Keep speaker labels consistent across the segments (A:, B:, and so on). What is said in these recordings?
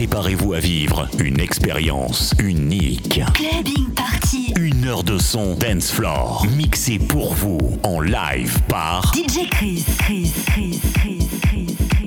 A: Préparez-vous à vivre une expérience unique.
B: Clubbing Party.
A: Une heure de son dance floor mixé pour vous en live par
B: DJ Chris. Chris. Chris. Chris.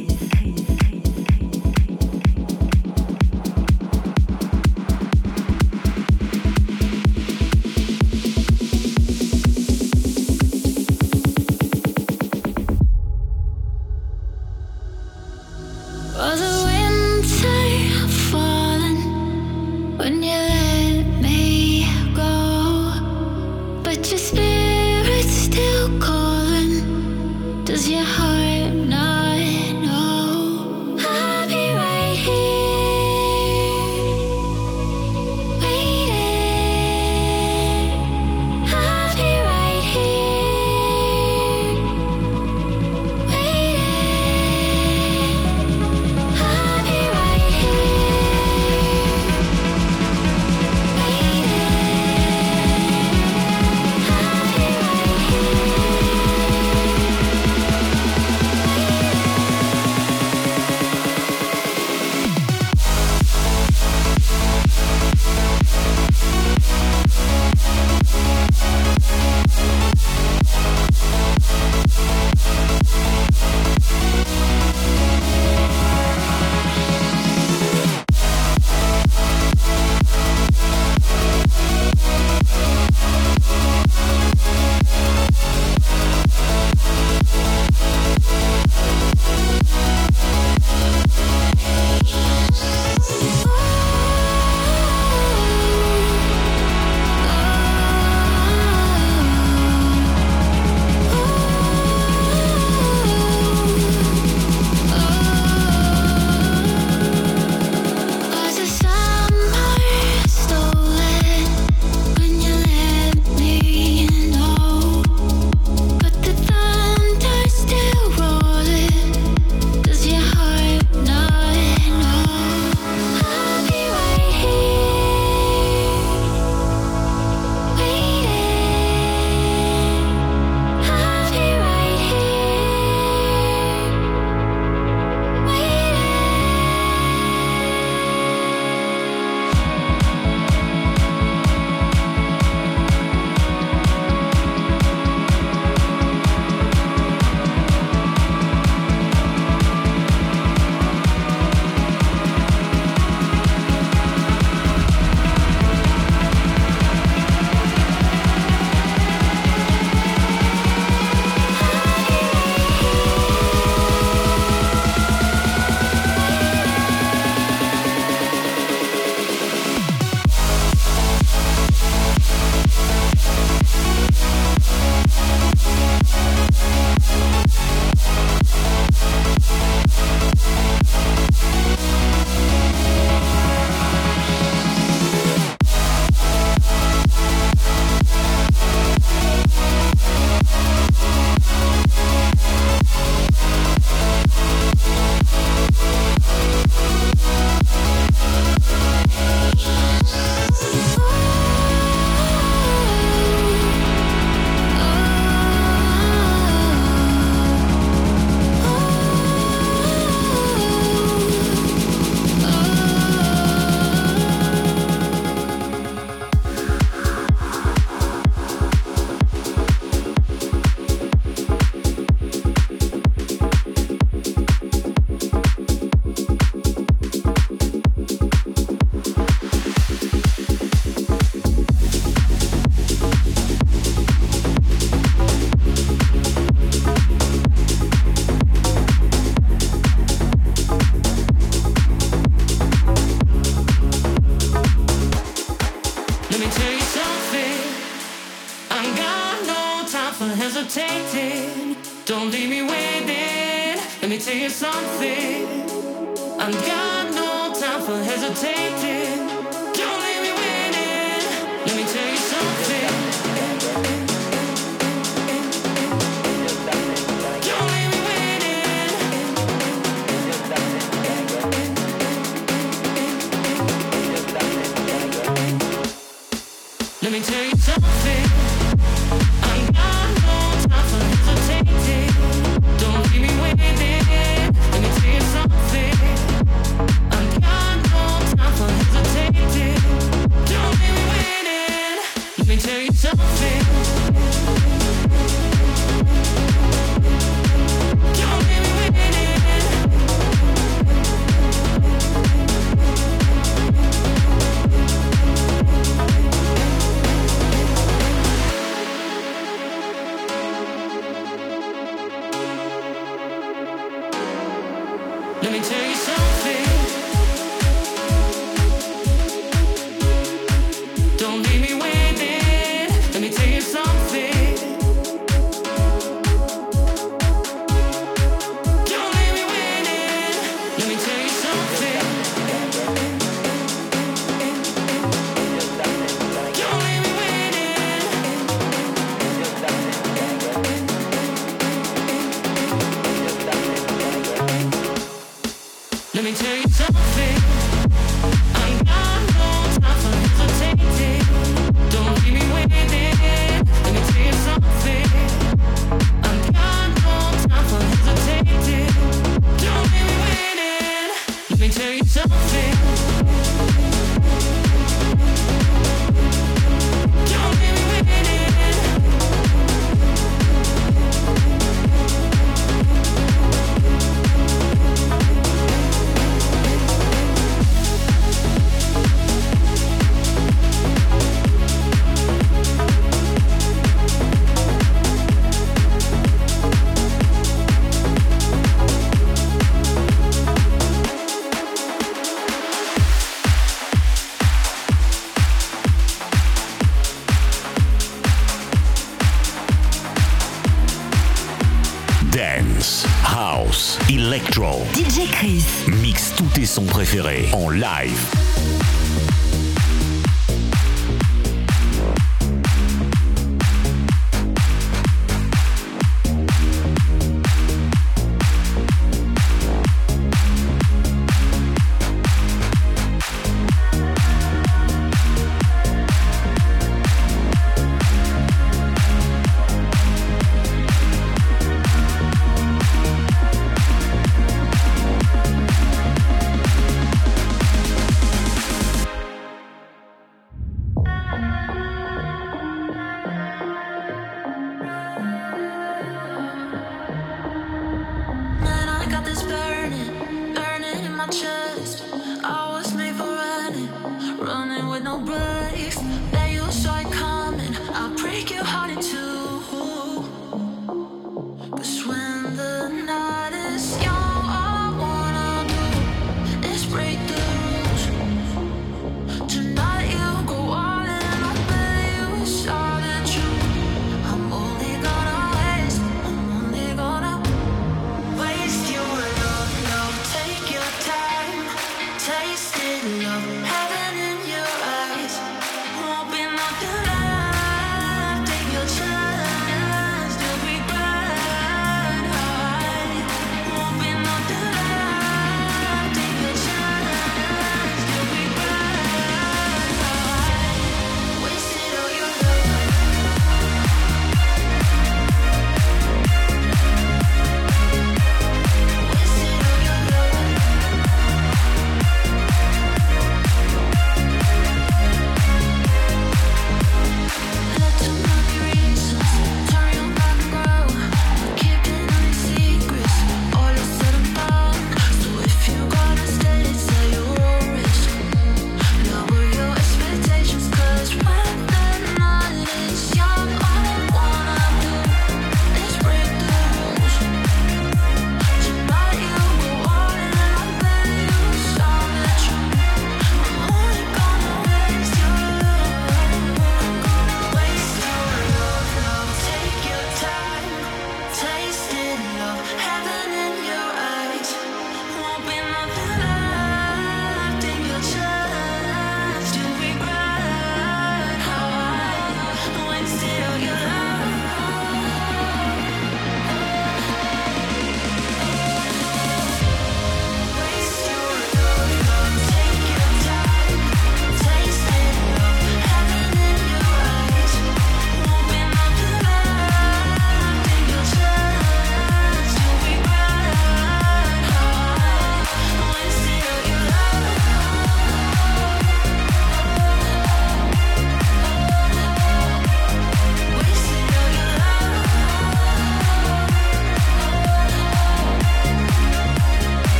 A: Son préféré en live.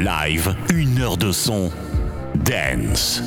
A: Live, une heure de son dance.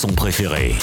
A: Son préféré.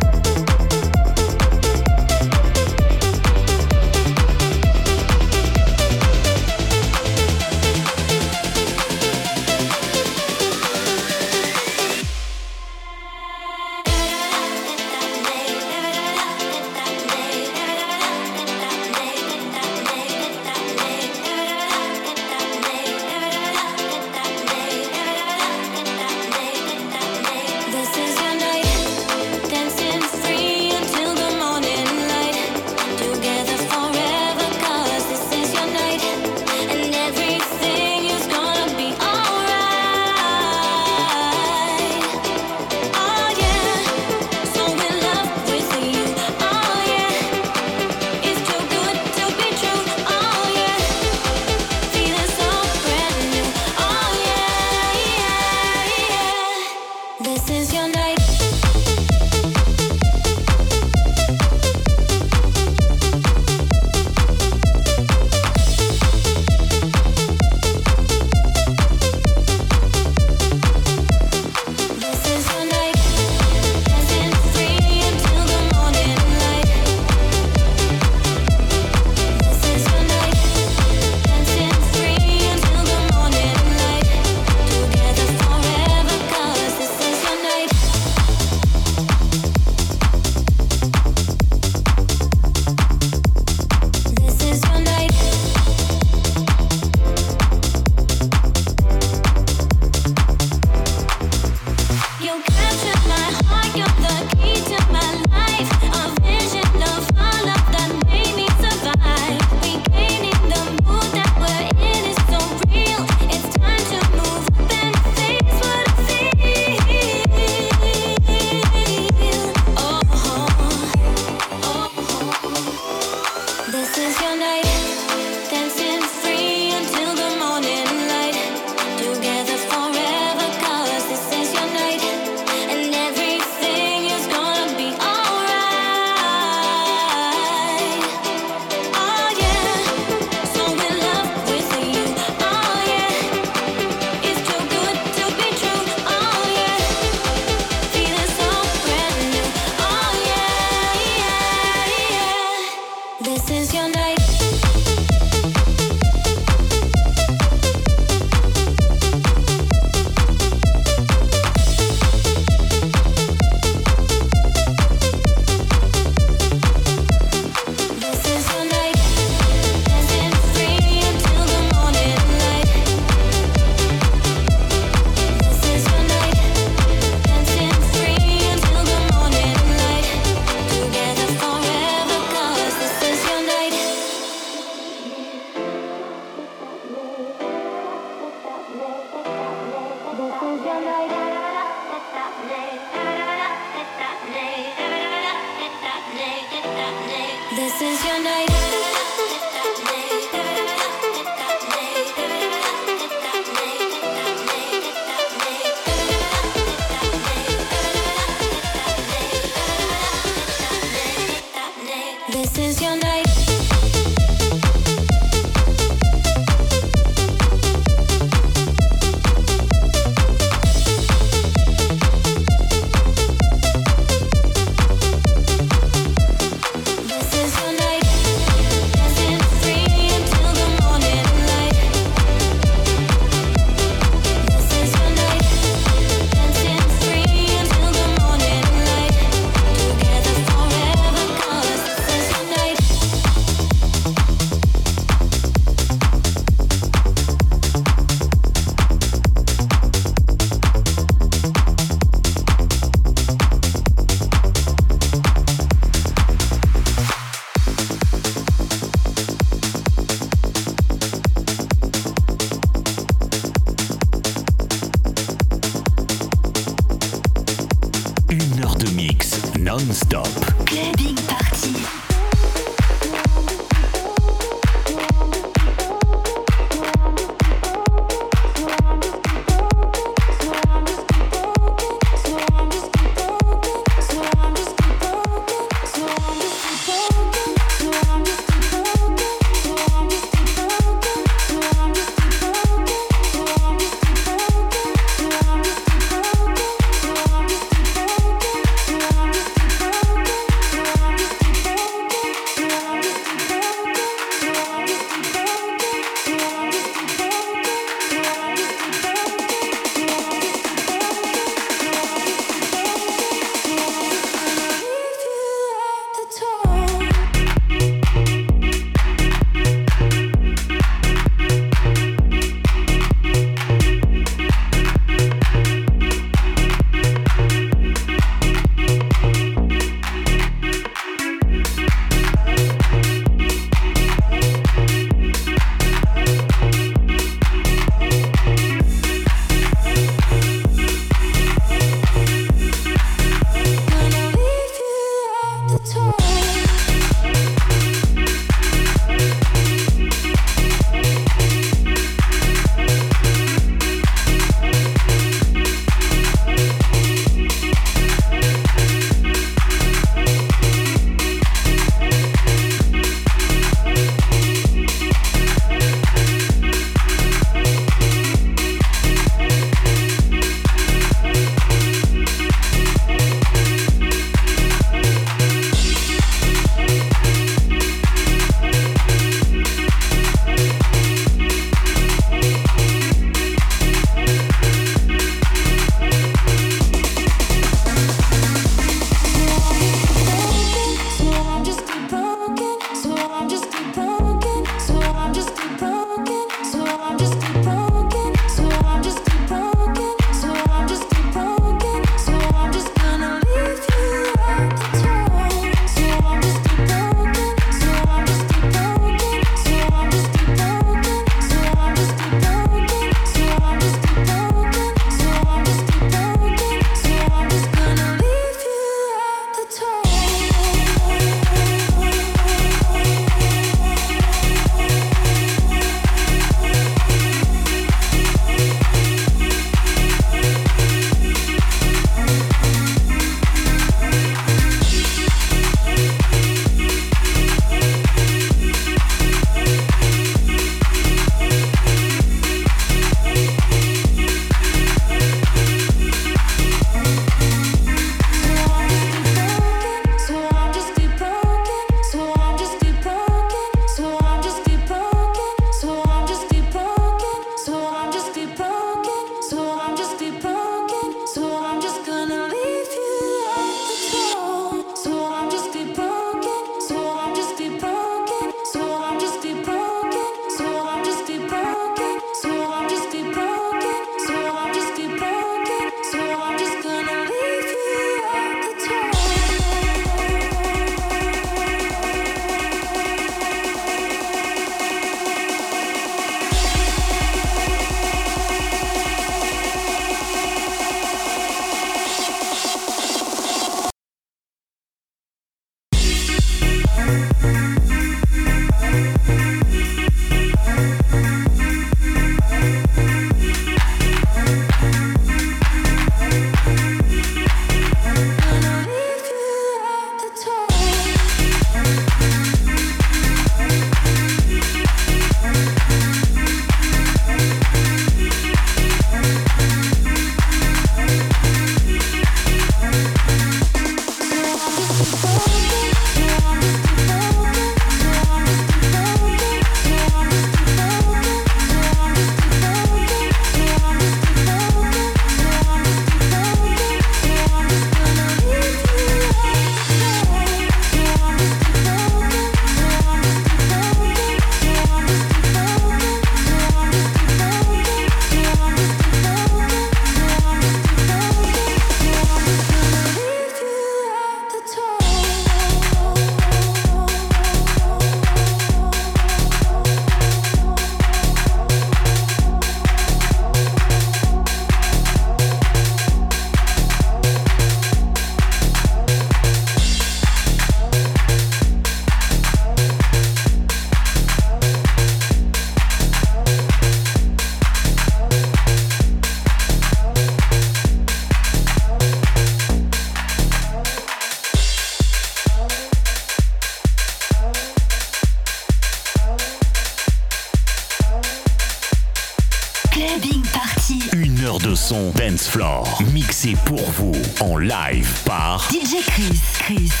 C: En live par
D: DJ Chris, Chris.